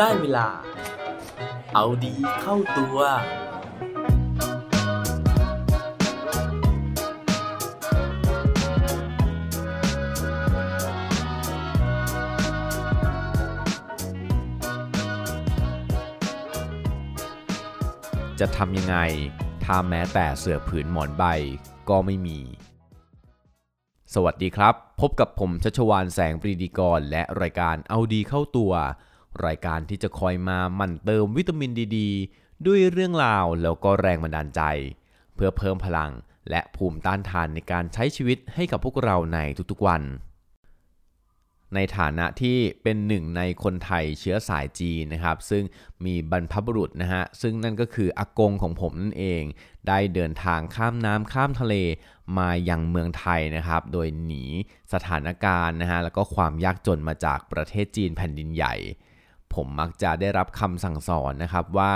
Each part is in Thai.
ได้เวลา เอาดีเข้าตัว จะทำยังไง ถ้าแม้แต่เสื่อผืนหมอนใบก็ไม่มี สวัสดีครับ พบกับผมชัชวานแสงปรีดีกร และรายการเอาดีเข้าตัว รายการที่จะคอยมาหมั่นเติมวิตามินดีดด้วยเรื่องราวแล้วก็แรงบันดาลใจ เพื่อเพิ่มพลังและภูมิต้านทานในการใช้ชีวิตให้กับพวกเราในทุกๆวัน ในฐานะที่เป็นหนึ่งในคนไทยเชื้อสายจีนนะครับ ซึ่งมีบรรพบุรุษนะฮะซึ่งนั่นก็คืออากงของผมนั่นเอง ได้เดินทางข้ามน้ำข้ามทะเลมายังเมืองไทยนะครับ โดยหนีสถานการณ์นะฮะแล้วก็ความยากจนมาจากประเทศจีนแผ่นดินใหญ่ ผมมักจะได้รับคำสั่งสอนนะครับว่า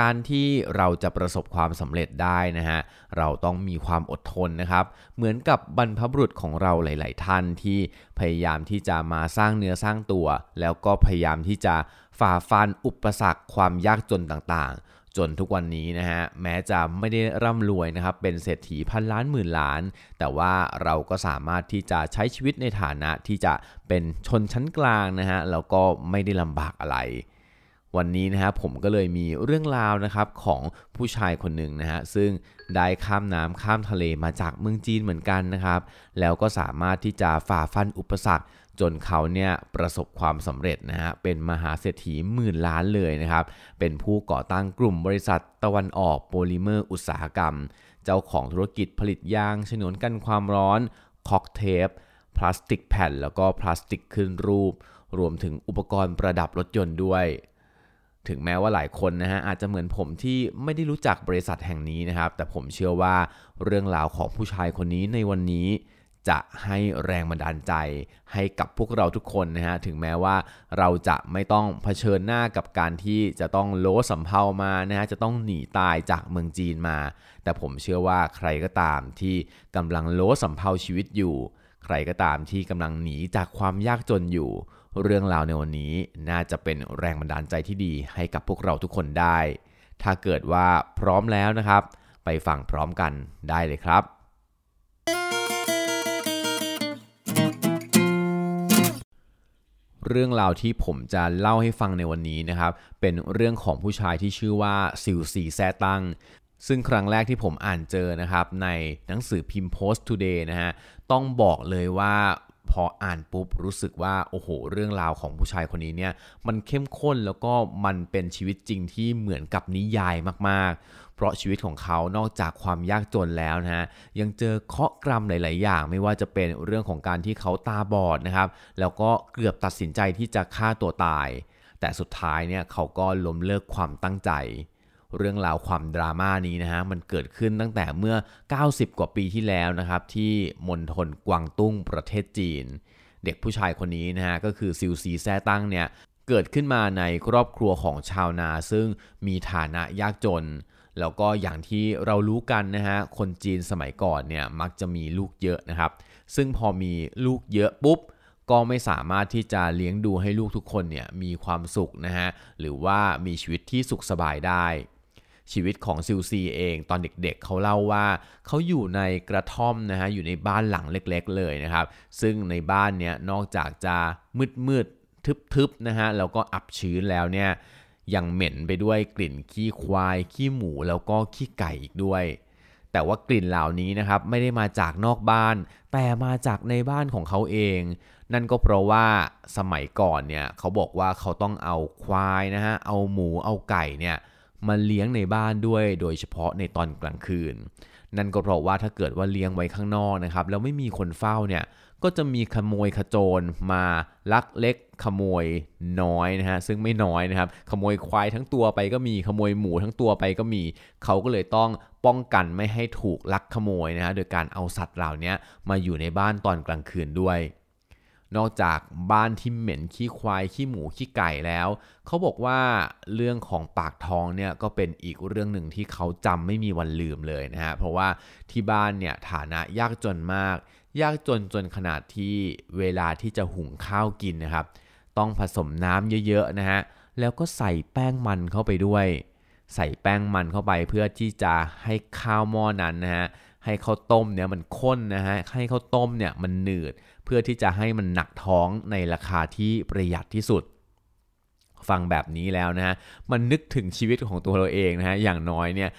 การที่เราจะประสบความสำเร็จได้นะฮะเราต้องมีความอดทนนะครับ เหมือนกับบรรพบุรุษของเราหลาย ๆ ท่านที่พยายามที่จะมาสร้างเนื้อสร้างตัว แล้วก็พยายามที่จะฝ่าฟันอุปสรรคความยากจนต่าง ๆ จนทุกวันนี้นะฮะแม้จะไม่ได้ร่ำรวยนะครับเป็นเศรษฐีพันล้านหมื่นล้าน แต่ว่าเราก็สามารถที่จะใช้ชีวิตในฐานะที่จะเป็นชนชั้นกลางนะฮะแล้วก็ไม่ได้ลำบากอะไร วันนี้นะฮะผมก็เลยมีเรื่องราวนะครับของผู้ชายคนหนึ่งนะฮะซึ่งได้ข้ามน้ำข้ามทะเลมาจากเมืองจีนเหมือนกันนะครับ แล้วก็สามารถที่จะฝ่าฟันอุปสรรค จนเขาเนี่ยประสบความสำเร็จนะฮะเป็นมหาเศรษฐีหมื่นล้านเลยนะครับเป็นผู้ก่อตั้งกลุ่มบริษัทตะวันออกโพลิเมอร์อุตสาหกรรม เจ้าของธุรกิจผลิตยางฉนวนกันความร้อนค็อกเทปพลาสติกแผ่น แล้วก็พลาสติกขึ้นรูป รวมถึงอุปกรณ์ประดับรถยนต์ด้วยถึงแม้ว่าหลายคนนะฮะอาจจะเหมือนผมที่ไม่ได้รู้จักบริษัทแห่งนี้นะครับ แต่ผมเชื่อว่าเรื่องราวของผู้ชายคนนี้ในวันนี้ จะให้แรงบันดาลใจให้กับพวกเราทุกคนนะฮะ ถึงแม้ว่าเราจะไม่ต้องเผชิญหน้ากับการที่จะต้องโลสำเภามานะฮะ จะต้องหนีตายจากเมืองจีนมา แต่ผมเชื่อว่าใครก็ตามที่กำลังโลสำเภาชีวิตอยู่ ใครก็ตามที่กำลังหนีจากความยากจนอยู่ เรื่องราวในวันนี้น่าจะเป็นแรงบันดาลใจที่ดีให้กับพวกเราทุกคนได้ ถ้าเกิดว่าพร้อมแล้วนะครับ ไปฟังพร้อมกันได้เลยครับ เรื่องราวที่ผมจะเล่าให้ฟังในวันนี้นะครับ เป็นเรื่องของผู้ชายที่ชื่อว่าซิวซีแซตังซึ่งครั้งแรกที่ผมอ่านเจอนะครับ ในหนังสือพิมพ์ Post Today นะฮะต้องบอกเลยว่าพออ่านปุ๊บรู้สึกว่าโอ้โห เรื่องราวของผู้ชายคนนี้เนี่ยมันเข้มข้นแล้วก็มันเป็นชีวิตจริงที่เหมือนกับนิยายมากๆเพราะชีวิตของเขานอกจากความยากจนแล้วนะฮะยังเจอเคาะกรรมหลาย ๆ อย่าง ไม่ว่าจะเป็นเรื่องของการที่เขาตาบอดนะครับ แล้วก็เกือบตัดสินใจที่จะฆ่าตัวตาย แต่สุดท้ายเนี่ยเขาก็ล้มเลิกความตั้งใจเรื่องราวความดราม่านี้นะฮะมันเกิดขึ้นตั้งแต่เมื่อ 90 กว่าปีที่แล้วนะครับที่มณฑลกวางตุ้งประเทศจีน เด็กผู้ชายคนนี้นะฮะก็คือซิวซีแซ่ตั้งเนี่ยเกิดขึ้นมาในครอบครัวของชาวนาซึ่งมีฐานะยากจน แล้วก็อย่างที่เรารู้กันนะฮะคนจีนสมัยก่อนเนี่ยมักจะมีลูกเยอะนะครับ ซึ่งพอมีลูกเยอะปุ๊บก็ไม่สามารถที่จะเลี้ยงดูให้ลูกทุกคนเนี่ยมีความสุขนะฮะหรือว่ามีชีวิตที่สุขสบายได้ ชีวิตของซิลซีเองตอนเด็กๆเขาเล่าว่าเขาอยู่ในกระท่อมนะฮะอยู่ในบ้านหลังเล็กๆเลยนะครับ ซึ่งในบ้านเนี้ยนอกจากจะมืดๆทึบๆนะฮะแล้วก็อับชื้นแล้วเนี่ย ยังเหม็นไปด้วยกลิ่นขี้ควาย ขี้หมูแล้วก็ขี้ไก่อีกด้วย แต่ว่ากลิ่นเหล่านี้นะครับไม่ได้มาจากนอกบ้าน แต่มาจากในบ้านของเขาเอง นั่นก็เพราะว่าสมัยก่อนเนี่ยเขาบอกว่าเขาต้องเอาควายนะฮะเอาหมูเอาไก่เนี่ยมาเลี้ยงในบ้านด้วย โดยเฉพาะในตอนกลางคืน นั่นก็เพราะว่าถ้าเกิดว่าเลี้ยงไว้ข้างนอกนะครับแล้วไม่มีคนเฝ้าเนี่ยก็จะมีขโมยขโจรมาลักเล็ก ขโมยน้อยนะฮะซึ่งไม่น้อยนะครับ ขโมยควายทั้งตัวไปก็มีขโมยหมูทั้งตัวไปก็มี เขาก็เลยต้องป้องกันไม่ให้ถูกลักขโมยนะฮะโดยการเอาสัตว์เหล่านี้มาอยู่ในบ้านตอนกลางคืนด้วย นอกจากบ้านที่เหม็นขี้ควายขี้หมูขี้ไก่แล้ว เขาบอกว่าเรื่องของปากท้องเนี่ยก็เป็นอีกเรื่องหนึ่งที่เขาจำไม่มีวันลืมเลยนะฮะเพราะว่าที่บ้านเนี่ยฐานะยากจนมากยากจนจนขนาดที่เวลาที่จะหุงข้าวกินนะครับ ต้องผสมน้ำเยอะๆนะฮะแล้วก็ใส่แป้งมันเข้าไปด้วย ใส่แป้งมันเข้าไปเพื่อที่จะให้ข้าวหม้อนั้นนะฮะให้ข้าวต้มเนี่ยมันข้นนะฮะให้ข้าวต้มเนี่ยมันหนืด เพื่อที่จะให้มันหนักท้องในราคาที่ประหยัดที่สุด ฟังแบบนี้แล้วนะฮะมันนึกถึงชีวิตของตัวเราเองนะฮะอย่างน้อยเนี่ย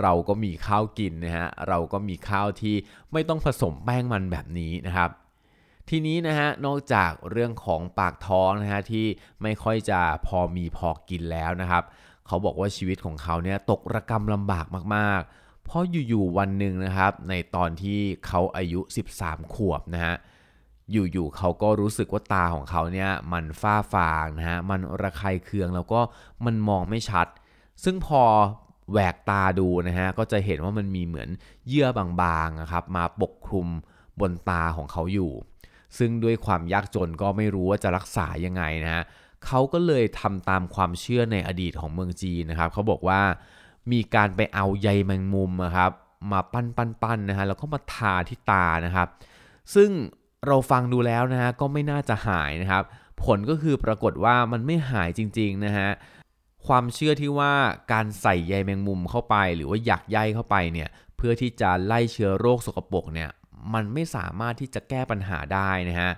เราก็มีข้าวกินนะฮะเราก็มีข้าวที่ไม่ต้องผสมแป้งมันแบบนี้นะครับ ทีนี้นะฮะนอกจากเรื่องของปากท้องนะฮะที่ไม่ค่อยจะพอมีพอกินแล้วนะครับ เขาบอกว่าชีวิตของเขาเนี่ยตกระกรรมลำบากมากๆ เพราะอยู่ๆวันหนึ่งนะครับ ในตอนที่เขาอายุ 13 ขวบนะฮะอยู่ๆเขาก็รู้สึกว่าตาของเขาเนี่ยมันฝ้าฟางนะฮะมันระคายเคืองแล้วก็มันมองไม่ชัด ซึ่งพอแหวกตาดูนะฮะก็จะเห็นว่ามันมีเหมือนเยื่อบางๆนะครับมาปกคลุมบนตาของเขาอยู่ ซึ่งด้วยความยากจนก็ไม่รู้ว่าจะรักษายังไงนะฮะเขาก็เลยทำตามความเชื่อในอดีตของเมืองจีนนะครับเขาบอกว่ามีการไปเอาใยแมงมุมนะครับ มาปั้นปั้นปั้นนะฮะแล้วก็มาทาที่ตานะครับ ซึ่งเราฟังดูแล้วนะฮะก็ไม่น่าจะหายนะครับ ผลก็คือปรากฏว่ามันไม่หายจริงๆนะฮะความเชื่อที่ว่าการใส่ใยแมงมุมเข้าไป หรือว่าหยักใยเข้าไปเนี่ยเพื่อที่จะไล่เชื้อโรคสกปรกเนี่ย มันไม่สามารถที่จะแก้ปัญหาได้นะฮะ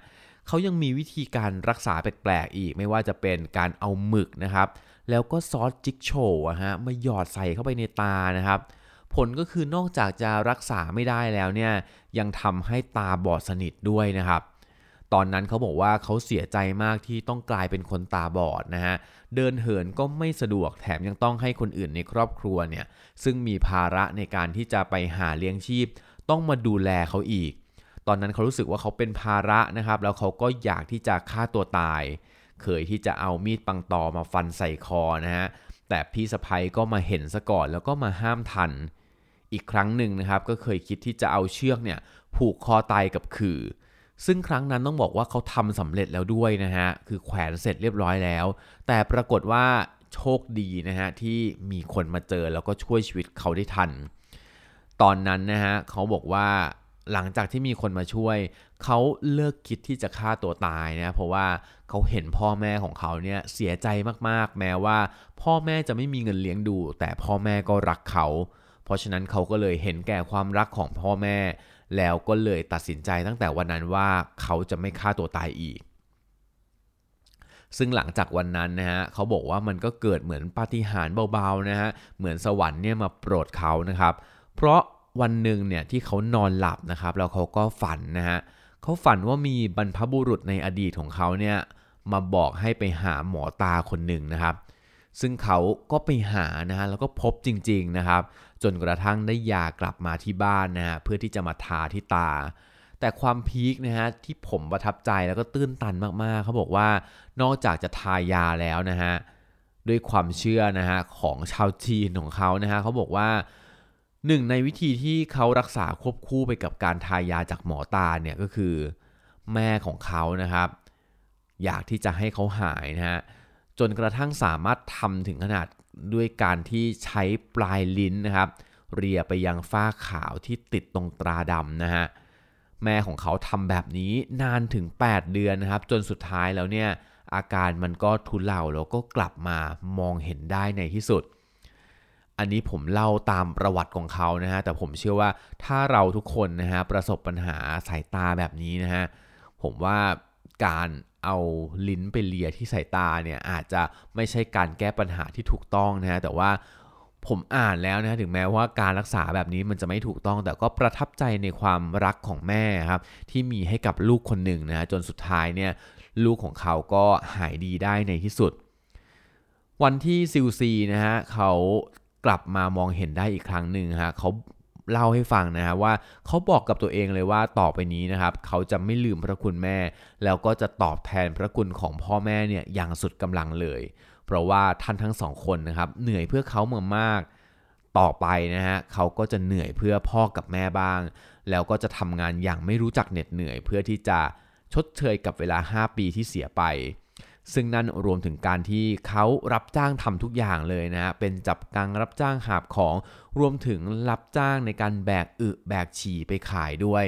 เขายังมีวิธีการรักษาแปลกๆอีก ไม่ว่าจะเป็นการเอาหมึกนะครับ แล้วก็ซอสจิ๊กโชว์อะฮะมาหยอดใส่เข้าไปในตานะครับ ผลก็คือนอกจากจะรักษาไม่ได้แล้วเนี่ยยังทำให้ตาบอดสนิทด้วยนะครับตอนนั้นเขาบอกว่าเขาเสียใจมากที่ต้องกลายเป็นคนตาบอดนะฮะ เดินเหินก็ไม่สะดวกแถมยังต้องให้คนอื่นในครอบครัวเนี่ย ซึ่งมีภาระในการที่จะไปหาเลี้ยงชีพ ต้องมาดูแลเขาอีก ตอนนั้นเขารู้สึกว่าเขาเป็นภาระนะครับ แล้วเขาก็อยากที่จะฆ่าตัวตาย เคยที่จะเอามีดปังตอมาฟันใส่คอนะฮะ แต่พี่สะพ้ยก็มาเห็นซะก่อนแล้วก็มาห้ามทัน อีกครั้งหนึ่งนะครับ ก็เคยคิดที่จะเอาเชือกเนี่ยผูกคอตายกับขื่อซึ่งครั้งนั้นต้องบอกว่าเขาทำสำเร็จแล้วด้วยนะฮะ คือแขวนเสร็จเรียบร้อยแล้ว แต่ปรากฏว่าโชคดีนะฮะที่มีคนมาเจอแล้วก็ช่วยชีวิตเขาได้ทัน ตอนนั้นนะฮะเขาบอกว่าหลังจากที่มีคนมาช่วย เขาเลิกคิดที่จะฆ่าตัวตายนะเพราะว่าเขาเห็นพ่อแม่ของเขาเนี่ยเสียใจมากๆ แม้ว่า พ่อแม่จะไม่มีเงินเลี้ยงดู แต่พ่อแม่ก็รักเขา เพราะฉะนั้นเขาก็เลยเห็นแก่ความรักของพ่อแม่ แล้วก็เลยตัดสินใจตั้งแต่วันนั้นว่าเขาจะไม่ฆ่าตัวตายอีก ซึ่งหลังจากวันนั้นนะฮะเขาบอกว่ามันก็เกิดเหมือนปาฏิหาริย์เบาๆนะฮะเหมือนสวรรค์เนี่ยมาโปรดเขานะครับ เพราะวันหนึ่งเนี่ยที่เขานอนหลับนะครับแล้วเขาก็ฝันนะฮะเขาฝันว่ามีบรรพบุรุษในอดีตของเขาเนี่ยมาบอกให้ไปหาหมอตาคนหนึ่งนะครับ ซึ่งเขาก็ไปหานะฮะแล้วก็พบจริงๆนะครับ จนกระทั่งได้ยากลับมาที่บ้านนะฮะเพื่อที่จะมาทาที่ตา แต่ความพีคนะฮะที่ผมประทับใจแล้วก็ตื้นตันมากๆ เขาบอกว่านอกจากจะทายาแล้วนะฮะด้วยความเชื่อนะฮะของชาวจีนของเขานะฮะเขาบอกว่า หนึ่งในวิธีที่เขารักษาควบคู่ไปกับการทายาจากหมอตาเนี่ยก็คือแม่ของเขานะครับ อยากที่จะให้เขาหายนะฮะจนกระทั่งสามารถทำถึงขนาดด้วยการที่ใช้ปลายลิ้นนะครับ เรียไปยังฝ้าขาวที่ติดตรงตราดำนะฮะแม่ของเขาทำแบบนี้นานถึง 8 เดือนนะครับ จนสุดท้ายแล้วเนี่ยอาการมันก็ทุเลาแล้วก็กลับมามองเห็นได้ในที่สุด อันนี้ผมเล่าตามประวัติของเขานะฮะแต่ผมเชื่อว่าถ้าเราทุกคนนะฮะประสบปัญหาสายตาแบบนี้นะฮะผมว่าการเอาลิ้นไปเลียที่สายตาเนี่ยอาจจะไม่ใช่การแก้ปัญหาที่ถูกต้องนะฮะแต่ว่าผมอ่านแล้วนะถึงแม้ว่าการรักษาแบบนี้มันจะไม่ถูกต้อง แต่ก็ประทับใจในความรักของแม่ครับที่มีให้กับลูกคนหนึ่งนะฮะจนสุดท้ายเนี่ยลูกของเขาก็หายดีได้ในที่สุด วันที่ซิลซีนะฮะเขา กลับมามองเห็นได้อีกครั้งหนึ่งฮะเขาเล่าให้ฟังนะฮะว่าเขาบอกกับตัวเองเลยว่าต่อไปนี้นะครับเขาจะไม่ลืมพระคุณแม่ แล้วก็จะตอบแทนพระคุณของพ่อแม่เนี่ยอย่างสุดกำลังเลย เพราะว่าท่านทั้งสองคนนะครับเหนื่อยเพื่อเขาเมือมากต่อไปนะฮะเขาก็จะเหนื่อยเพื่อพ่อกับแม่บ้าง แล้วก็จะทำงานอย่างไม่รู้จักเหน็ดเหนื่อย เพื่อที่จะชดเชยกับเวลา 5 ปีที่เสียไป ซึ่งนั่นรวมถึงการที่เขารับจ้างทำทุกอย่างเลยนะฮะ เป็นจับกังรับจ้างหาบของ รวมถึงรับจ้างในการแบกอึแบกฉี่ไปขายด้วย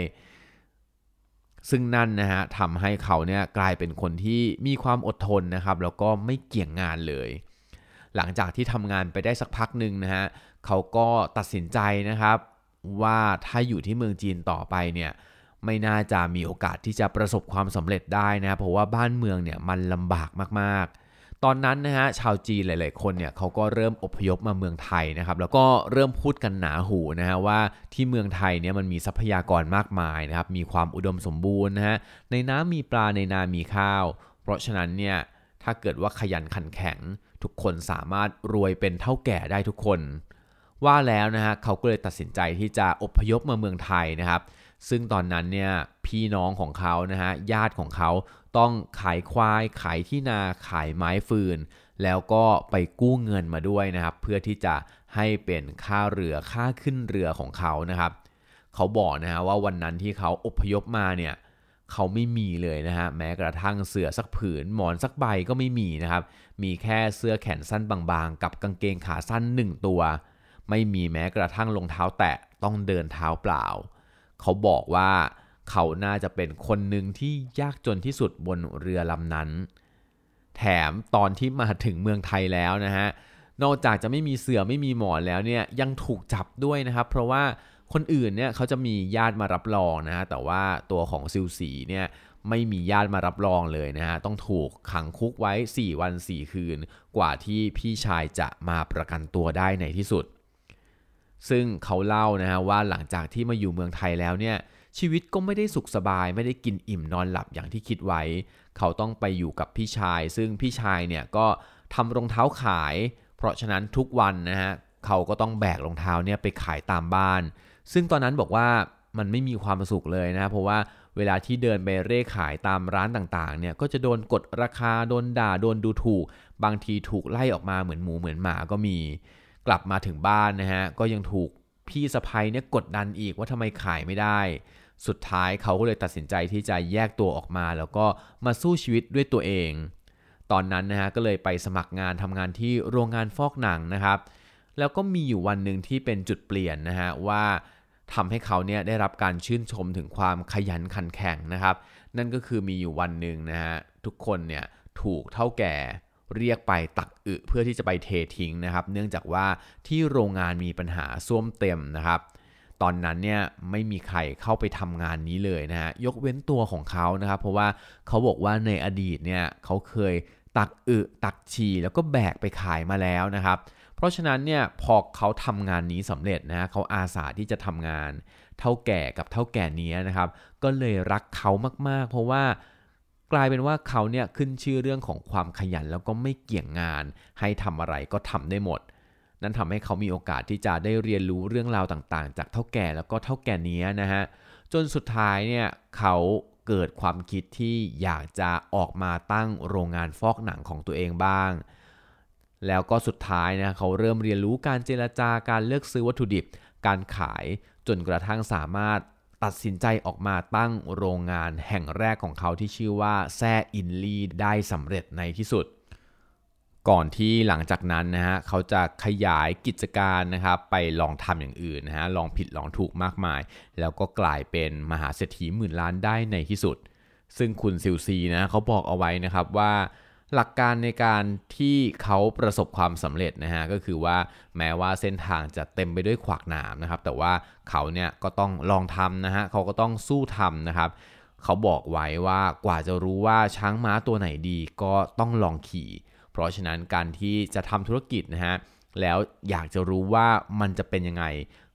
ซึ่งนั่นนะฮะทำให้เขาเนี่ยกลายเป็นคนที่มีความอดทนนะครับ แล้วก็ไม่เกี่ยงงานเลย หลังจากที่ทำงานไปได้สักพักหนึ่งนะฮะ เขาก็ตัดสินใจนะครับว่าถ้าอยู่ที่เมืองจีนต่อไปเนี่ย ไม่น่าจะมีโอกาสที่จะประสบความสำเร็จได้นะเพราะว่าบ้านเมืองเนี่ยมันลำบากมากๆตอนนั้นนะฮะชาวจีนหลาย ๆ คนเนี่ยเขาก็เริ่มอพยพมาเมืองไทยนะครับแล้วก็เริ่มพูดกันหนาหูนะฮะว่าที่เมืองไทยเนี่ยมันมีทรัพยากรมากมายนะครับมีความอุดมสมบูรณ์นะฮะในน้ำมีปลาในนามีข้าว เพราะฉะนั้นเนี่ยถ้าเกิดว่าขยันขันแข็ง ทุกคนสามารถรวยเป็นเท่าแก่ได้ทุกคน ว่าแล้วนะฮะเขาก็เลยตัดสินใจที่จะอพยพมาเมืองไทยนะครับ ซึ่งตอนนั้นเนี่ยพี่น้องของเขานะฮะญาติของเขาต้องขายควายขายที่นาขายไม้ฟืน แล้วก็ไปกู้เงินมาด้วยนะครับ เพื่อที่จะให้เป็นค่าเรือค่าขึ้นเรือของเขานะครับ เขาบอกนะฮะว่าวันนั้นที่เขาอพยพมาเนี่ยเขาไม่มีเลยนะฮะแม้กระทั่งเสื้อสักผืนหมอนสักใบก็ไม่มีนะครับ มีแค่เสื้อแขนสั้นบางๆ กับกางเกงขาสั้นหนึ่งตัว ไม่มีแม้กระทั่งรองเท้าแตะต้องเดินเท้าเปล่า เขาบอกว่าเขาน่าจะเป็นคนหนึ่งที่ยากจนที่สุดบนเรือลำนั้น แถมตอนที่มาถึงเมืองไทยแล้วนะฮะ นอกจากจะไม่มีเสือไม่มีหมอนแล้วเนี่ยยังถูกจับด้วยนะครับ เพราะว่าคนอื่นเนี่ยเขาจะมีญาติมารับรองนะฮะ แต่ว่าตัวของซิลสีเนี่ยไม่มีญาติมารับรองเลยนะฮะ ต้องถูกขังคุกไว้ 4 วัน 4 คืน กว่าที่พี่ชายจะมาประกันตัวได้ในที่สุด ซึ่งเขาเล่านะฮะว่าหลังจากที่มาอยู่เมืองไทยแล้วเนี่ยชีวิตก็ไม่ได้สุขสบายไม่ได้กินอิ่มนอนหลับอย่างที่คิดไว้ เขาต้องไปอยู่กับพี่ชาย ซึ่งพี่ชายเนี่ยก็ทำรองเท้าขาย เพราะฉะนั้นทุกวันนะฮะเขาก็ต้องแบกรองเท้าเนี่ยไปขายตามบ้าน ซึ่งตอนนั้นบอกว่ามันไม่มีความสุขเลยนะเพราะว่าเวลาที่เดินไปเร่ขายตามร้านต่างๆเนี่ยก็จะโดนกดราคาโดนด่าโดนดูถูก บางทีถูกไล่ออกมาเหมือนหมูเหมือนหมาก็มี กลับมาถึงบ้านนะฮะก็ยังถูกพี่สะพ้ยเนี่ยกดดันอีกว่าทำไมขายไม่ได้ สุดท้ายเขาก็เลยตัดสินใจที่จะแยกตัวออกมา แล้วก็มาสู้ชีวิตด้วยตัวเอง ตอนนั้นนะฮะก็เลยไปสมัครงานทำงานที่โรงงานฟอกหนังนะครับ แล้วก็มีอยู่วันหนึ่งที่เป็นจุดเปลี่ยนนะฮะว่าทำให้เขาเนี่ยได้รับการชื่นชมถึงความขยันขันแข็งนะครับ นั่นก็คือมีอยู่วันหนึ่งนะฮะทุกคนเนี่ยถูกเท่าแก่ เรียกไปตักอึเพื่อที่จะไปเททิ้งนะครับ เนื่องจากว่าที่โรงงานมีปัญหาส้วมเต็มนะครับ ตอนนั้นเนี่ยไม่มีใครเข้าไปทำงานนี้เลยนะฮะยกเว้นตัวของเขานะครับ เพราะว่าเขาบอกว่าในอดีตเนี่ยเขาเคยตักอึตักฉี่แล้วก็แบกไปขายมาแล้วนะครับ เพราะฉะนั้นเนี่ยพอเขาทำงานนี้สำเร็จนะเขาอาสาที่จะทำงาน เท่าแก่กับเท่าแก่นี้นะครับ ก็เลยรักเขามากๆ เพราะว่า กลายเป็นว่าเขาเนี่ยขึ้นชื่อเรื่องของความขยันแล้วก็ไม่เกี่ยงงาน ให้ทำอะไรก็ทำได้หมด นั่นทำให้เขามีโอกาสที่จะได้เรียนรู้เรื่องราวต่างๆ จากเท่าแก่แล้วก็เท่าแก่นี้นะฮะจนสุดท้ายเนี่ยเขาเกิดความคิดที่อยากจะออกมาตั้งโรงงานฟอกหนังของตัวเองบ้าง แล้วก็สุดท้ายนะเขาเริ่มเรียนรู้การเจรจาการเลือกซื้อวัตถุดิบ การขายจนกระทั่งสามารถ ตัดสินใจออกมาตั้งโรงงานแห่งแรกของเขาที่ชื่อว่าแซ่อินลีได้สำเร็จในที่สุด ก่อนที่หลังจากนั้นนะฮะเขาจะขยายกิจการนะครับไปลองทำอย่างอื่นนะฮะลองผิดลองถูกมากมาย แล้วก็กลายเป็นมหาเศรษฐีหมื่นล้านได้ในที่สุด ซึ่งคุณซิลซีนะเขาบอกเอาไว้นะครับว่า หลักการในการที่เขาประสบความสำเร็จนะฮะก็คือว่าแม้ว่าเส้นทางจะเต็มไปด้วยขวากหนามนะครับ แต่ว่าเขาเนี่ยก็ต้องลองทำนะฮะเขาก็ต้องสู้ทำนะครับเขาบอกไว้ว่ากว่าจะรู้ว่าช้างม้าตัวไหนดีก็ต้องลองขี่ เพราะฉะนั้นการที่จะทำธุรกิจนะฮะแล้วอยากจะรู้ว่ามันจะเป็นยังไง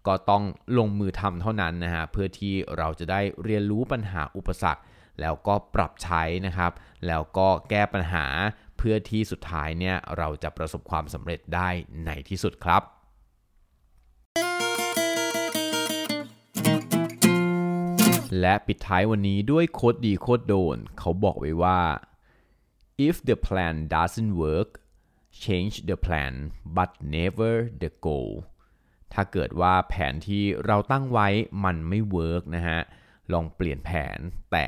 ก็ต้องลงมือทำเท่านั้นนะฮะเพื่อที่เราจะได้เรียนรู้ปัญหาอุปสรรค แล้วก็ปรับใช้นะครับ แล้วก็แก้ปัญหาเพื่อที่สุดท้ายเนี่ยเราจะประสบความสำเร็จได้ในที่สุดครับและปิดท้ายวันนี้ด้วยโคดดีโคดโดน เขาบอกไว้ว่า if the plan doesn't work change the plan but never the goal ถ้าเกิดว่าแผนที่เราตั้งไว้มันไม่เวิร์กนะฮะ ลองเปลี่ยนแผนแต่